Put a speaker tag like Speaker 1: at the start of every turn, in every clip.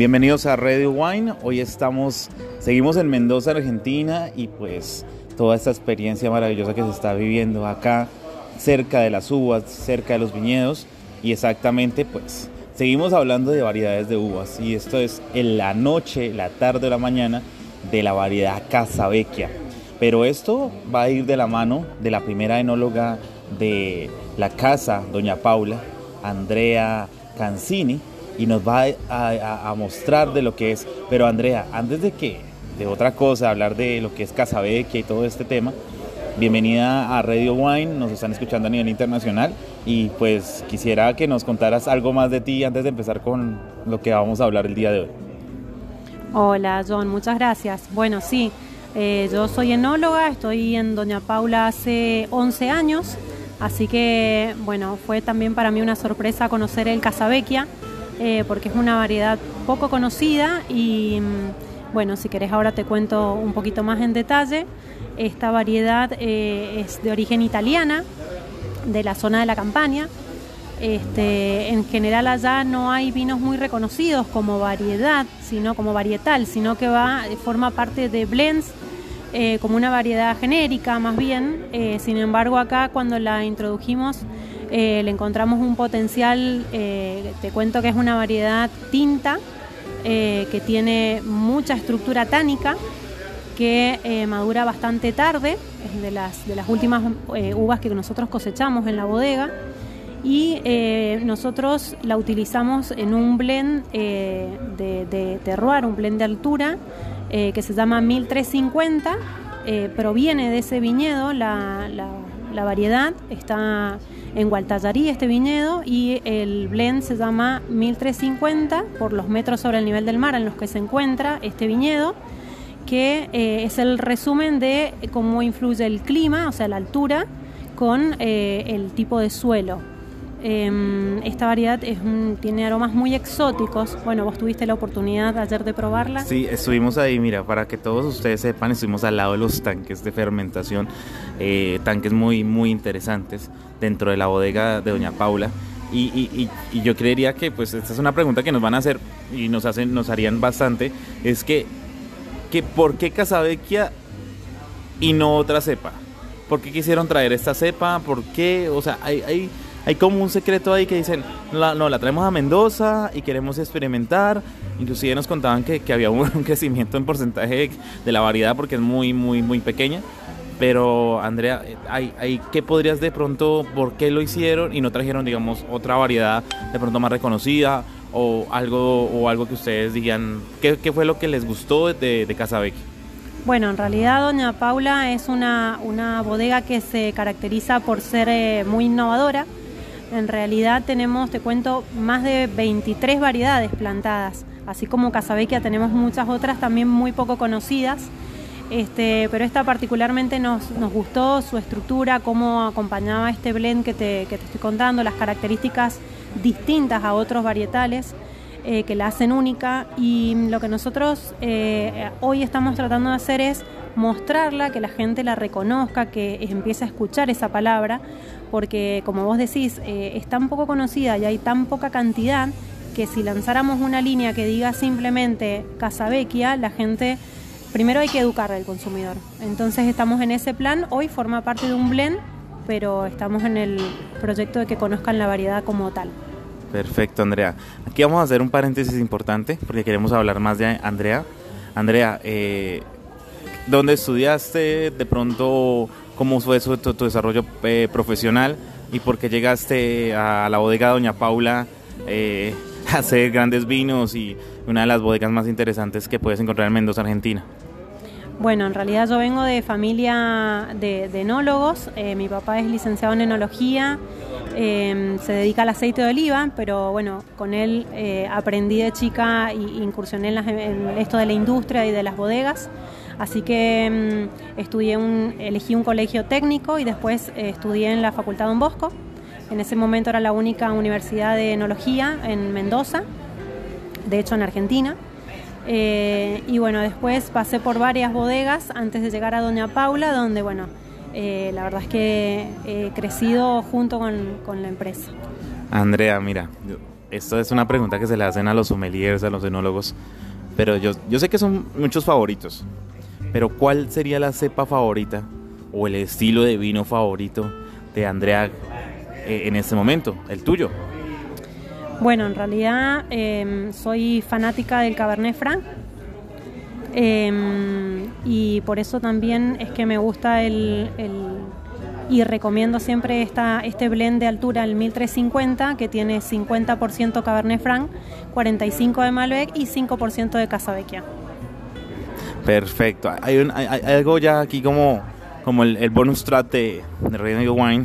Speaker 1: Bienvenidos a Radio Wine. Hoy estamos, seguimos en Mendoza, Argentina y pues toda esta experiencia maravillosa que se está viviendo acá, cerca de las uvas, cerca de los viñedos y exactamente pues seguimos hablando de variedades de uvas y esto es en la noche, la tarde o la mañana de la variedad Casavecchia. Pero esto va a ir de la mano de la primera enóloga de la casa, doña Paula, Andrea Cancini, y nos va a, mostrar de lo que es. Pero Andrea, antes de que, de otra cosa, hablar de lo que es Casabecchia y todo este tema, bienvenida a Radio Wine, nos están escuchando a nivel internacional y pues quisiera que nos contaras algo más de ti antes de empezar con lo que vamos a hablar el día de hoy.
Speaker 2: Hola John, muchas gracias. Bueno, sí, eh, yo soy enóloga, estoy en Doña Paula hace 11 años, así que bueno, fue también para mí una sorpresa conocer el Casabecchia eh, porque es una variedad poco conocida y mm, bueno, si querés ahora te cuento un poquito más en detalle. Esta variedad eh, es de origen italiana, de la zona de la campaña. Este, en general allá no hay vinos muy reconocidos como variedad, sino como varietal, sino que va, forma parte de blends eh, como una variedad genérica más bien. sin embargo, acá cuando la introdujimos eh, le encontramos un potencial, eh, te cuento que es una variedad tinta, eh, que tiene mucha estructura tánica, que madura bastante tarde, es de las, de las últimas uvas que nosotros cosechamos en la bodega. Y nosotros la utilizamos en un blend de, terroir, un blend de altura, que se llama 1350. proviene de ese viñedo, la, la variedad está en Gualtallarí, este viñedo, y el blend se llama 1350 por los metros sobre el nivel del mar en los que se encuentra este viñedo, que eh, es el resumen de cómo influye el clima, o sea, la altura, con eh, el tipo de suelo. Em, esta variedad tiene aromas muy exóticos. Bueno, vos tuviste la oportunidad ayer de probarla.
Speaker 1: Sí, estuvimos ahí, mira, para que todos ustedes sepan, estuvimos al lado de los tanques de fermentación, eh, tanques muy, muy interesantes dentro de la bodega de Doña Paula. Y, yo creería que, pues, esta es una pregunta que nos van a hacer y nos hacen, nos harían bastante, es que, que ¿por qué Casavecchia y no otra cepa? ¿Por qué quisieron traer esta cepa? ¿Por qué? O sea, hay hay como un secreto ahí que dicen, no, la traemos a Mendoza y queremos experimentar. Inclusive nos contaban que, había un, crecimiento en porcentaje de la variedad porque es muy, muy, muy pequeña. Pero Andrea, ¿hay, hay, ¿qué podrías de pronto, por qué lo hicieron y no trajeron, digamos, otra variedad de pronto más reconocida o algo, o algo que ustedes digan, ¿qué, fue lo que les gustó de, de Casabeque?
Speaker 2: Bueno, en realidad Doña Paula es una, una bodega que se caracteriza por ser eh, muy innovadora en realidad tenemos, te cuento, más de 23 variedades plantadas, así como Casabecchia tenemos muchas otras también muy poco conocidas. Este, pero esta particularmente nos, gustó, su estructura, cómo acompañaba este blend que te, estoy contando, las características distintas a otros varietales eh, que la hacen única y lo que nosotros eh, hoy estamos tratando de hacer es mostrarla, que la gente la reconozca, que empiece a escuchar esa palabra, porque como vos decís, eh, es tan poco conocida y hay tan poca cantidad que si lanzáramos una línea que diga simplemente Casabecchia, la gente, primero hay que educar al consumidor. Entonces estamos en ese plan, hoy forma parte de un blend, pero estamos en el proyecto de que conozcan la variedad como tal.
Speaker 1: Perfecto, Andrea. Aquí vamos a hacer un paréntesis importante porque queremos hablar más de Andrea. Andrea, eh, dónde estudiaste, de pronto cómo fue tu, desarrollo eh, profesional y por qué llegaste a la bodega Doña Paula eh, a hacer grandes vinos y una de las bodegas más interesantes que puedes encontrar en Mendoza, Argentina.
Speaker 2: Bueno, en realidad yo vengo de familia de, enólogos. Eh, mi papá es licenciado en enología, se dedica al aceite de oliva, pero bueno, con él aprendí de chica e incursioné en, esto de la industria y de las bodegas. Así que mm, estudié un, elegí un colegio técnico y después eh, estudié en la Facultad Don Bosco. En ese momento era la única universidad de enología en Mendoza, de hecho en Argentina. Eh, y bueno, después pasé por varias bodegas antes de llegar a Doña Paula, donde bueno, eh, la verdad es que he crecido junto con, con la empresa.
Speaker 1: Andrea, mira, esto es una pregunta que se le hacen a los sommeliers, a los enólogos, pero yo, yo sé que son muchos favoritos, pero ¿cuál sería la cepa favorita o el estilo de vino favorito de Andrea eh, en este momento, el tuyo?
Speaker 2: Bueno, en realidad em, soy fanática del Cabernet Franc em, y por eso también es que me gusta el, y recomiendo siempre esta, este blend de altura, el 1350, que tiene 50% Cabernet Franc, 45% de Malbec y 5% de Casavecchia.
Speaker 1: Perfecto. Hay, algo ya aquí como, como el, bonus track de, de Wine,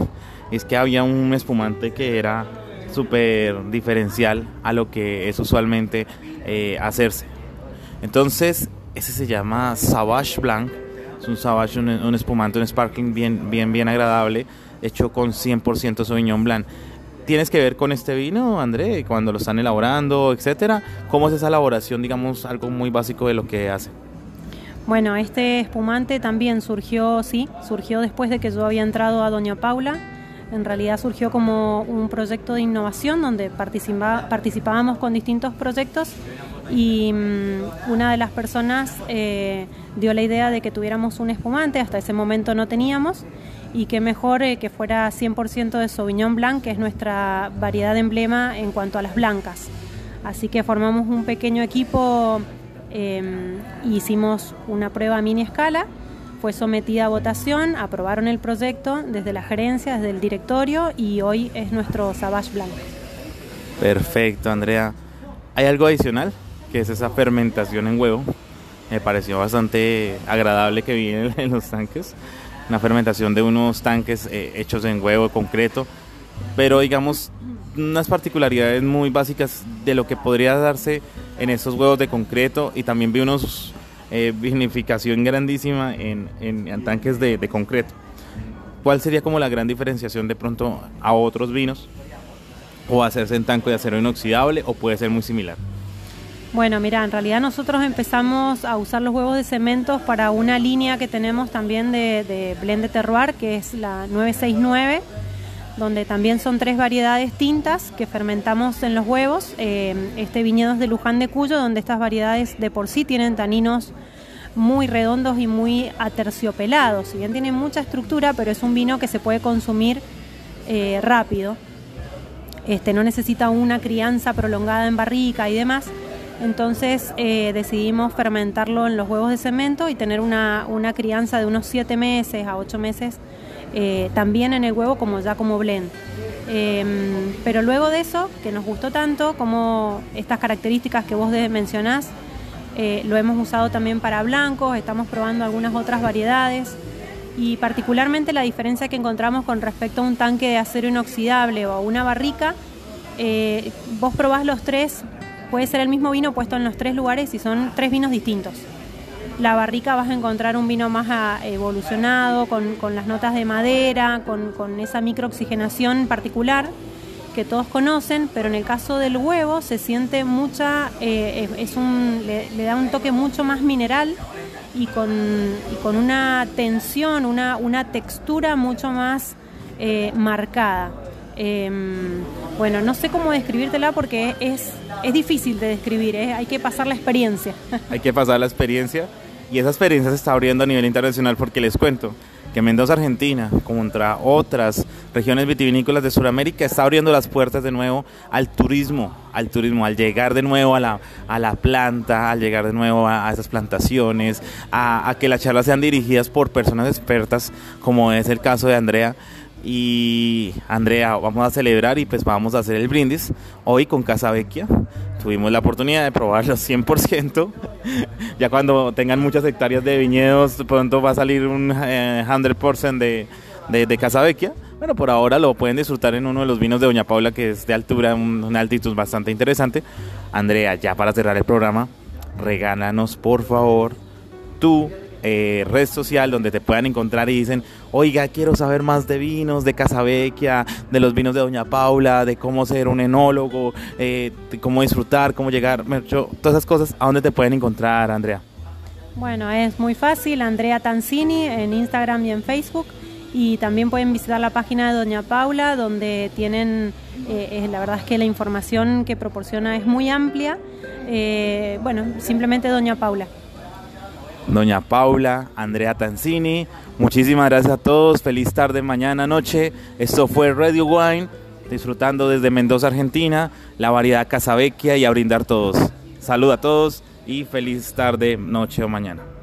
Speaker 1: es que había un espumante que era súper diferencial a lo que es usualmente eh, hacerse. Entonces, ese se llama Savage Blanc. Es un Savage, un, espumante, un sparkling bien, bien, bien agradable, hecho con 100% Sauvignon Blanc. ¿Tienes que ver con este vino, André, cuando lo están elaborando, etcétera? ¿Cómo es esa elaboración, digamos, algo muy básico de lo que hace?
Speaker 2: Bueno, este espumante también surgió, sí, surgió después de que yo había entrado a Doña Paula en realidad surgió como un proyecto de innovación donde participábamos con distintos proyectos y mm, una de las personas eh, dio la idea de que tuviéramos un espumante, hasta ese momento no teníamos, y que mejor eh, que fuera 100% de Sauvignon Blanc, que es nuestra variedad de emblema en cuanto a las blancas. Así que formamos un pequeño equipo, eh, hicimos una prueba a mini escala fue sometida a votación, aprobaron el proyecto desde la gerencia, desde el directorio y hoy es nuestro Savage Blanco.
Speaker 1: Perfecto, Andrea. ¿Hay algo adicional? Que es esa fermentación en huevo. Me pareció bastante agradable que viene en los tanques. Una fermentación de unos tanques eh, hechos en huevo concreto. Pero digamos, unas particularidades muy básicas de lo que podría darse en estos huevos de concreto y también vi unos eh, vinificación grandísima en, en, tanques de, de, concreto. ¿Cuál sería como la gran diferenciación de pronto a otros vinos? ¿O hacerse en tanque de acero inoxidable o puede ser muy similar?
Speaker 2: Bueno, mira, en realidad nosotros empezamos a usar los huevos de cemento para una línea que tenemos también de, de blend de terroir, que es la 969 donde también son tres variedades tintas que fermentamos en los huevos. Eh, este viñedo es de Luján de Cuyo, donde estas variedades de por sí tienen taninos muy redondos y muy aterciopelados. Si bien tiene mucha estructura, pero es un vino que se puede consumir eh, rápido. Este, no necesita una crianza prolongada en barrica y demás. Entonces eh, decidimos fermentarlo en los huevos de cemento y tener una, una crianza de unos 7 meses a 8 meses eh, también en el huevo como ya como blend. Em, pero luego de eso, que nos gustó tanto, como estas características que vos mencionás, eh, lo hemos usado también para blancos, estamos probando algunas otras variedades y particularmente la diferencia que encontramos con respecto a un tanque de acero inoxidable o una barrica, eh, vos probás los tres, puede ser el mismo vino puesto en los tres lugares y son tres vinos distintos la barrica vas a encontrar un vino más ah, evolucionado, con, las notas de madera, con, esa microoxigenación particular que todos conocen, pero en el caso del huevo se siente mucha, eh, es, un, le, da un toque mucho más mineral y con, con una tensión, una, una textura mucho más eh, marcada. Em, bueno, no sé cómo describírtela porque es, es difícil de describir, ¿eh? hay que pasar la experiencia.
Speaker 1: Hay que pasar la experiencia y esa experiencia se está abriendo a nivel internacional porque les cuento que Mendoza, Argentina, contra otras regiones vitivinícolas de Sudamérica, está abriendo las puertas de nuevo al turismo, al turismo, al llegar de nuevo a la, a la planta, al llegar de nuevo a, esas plantaciones, a, a que las charlas sean dirigidas por personas expertas, como es el caso de Andrea. Y Andrea, vamos a celebrar y pues vamos a hacer el brindis hoy con Casa Vecchia tuvimos la oportunidad de probarlo 100%. ya cuando tengan muchas hectáreas de viñedos, pronto va a salir un 100% eh, de, de, Casa Vecchia. Bueno, por ahora lo pueden disfrutar en uno de los vinos de Doña Paula, que es de altura, una altitud bastante interesante. Andrea, ya para cerrar el programa, regálanos por favor tu eh, red social donde te puedan encontrar y dicen, oiga, quiero saber más de vinos, de Casavecchia, de los vinos de Doña Paula, de cómo ser un enólogo, eh, de cómo disfrutar, cómo llegar, todas esas cosas, ¿a dónde te pueden encontrar, Andrea?
Speaker 2: Bueno, es muy fácil, Andrea Tanzini en Instagram y en Facebook. y también pueden visitar la página de Doña Paula donde tienen, eh, la verdad es que la información que proporciona es muy amplia. Bueno, simplemente Doña Paula.
Speaker 1: Doña Paula, Andrea Tanzini, muchísimas gracias a todos, feliz tarde, mañana, noche. Esto fue Radio Wine, disfrutando desde Mendoza, Argentina, la variedad Casavecchia y a brindar todos. Salud a todos y feliz tarde, noche o mañana.